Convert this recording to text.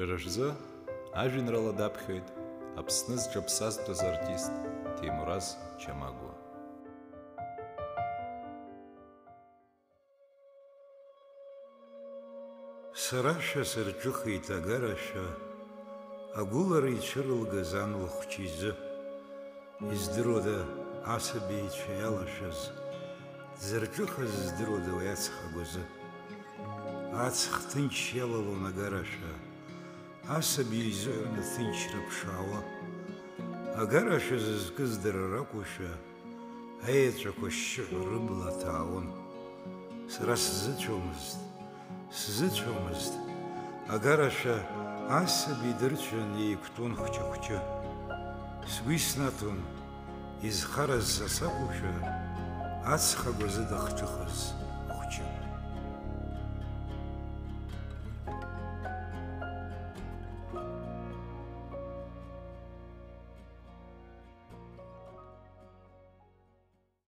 Шәара шәзы ажәеинраала даԥхьоит Аԥсны зҿаԥсазтәыз артист Ҭемураз Чамагәа. Сарашәа сырҿыхеит агарашәа, агәылара ицәырылгаз ан лыхәҷы изы, издыруада асабицәа иалашәаз, дзырҿыхаз здыруада уи аҵх агәазы. Аҵх ҭынч иалалон агарашәа, асаби изыҳәаны ҭынчра ԥшаауа. Агарашәа зызкыз дара ракәушәа, аеҵәақәа шьшьыҳәа рыбла ҭаауан. Сара сзыцәомызт, сзыцәомызт, агарашәа асаби дырцәан еиқәтәон хәҷы-хәҷы. Сгәы иснаҭон, изхараз са сакәушәа, ацха агәазы дахҿыхыз.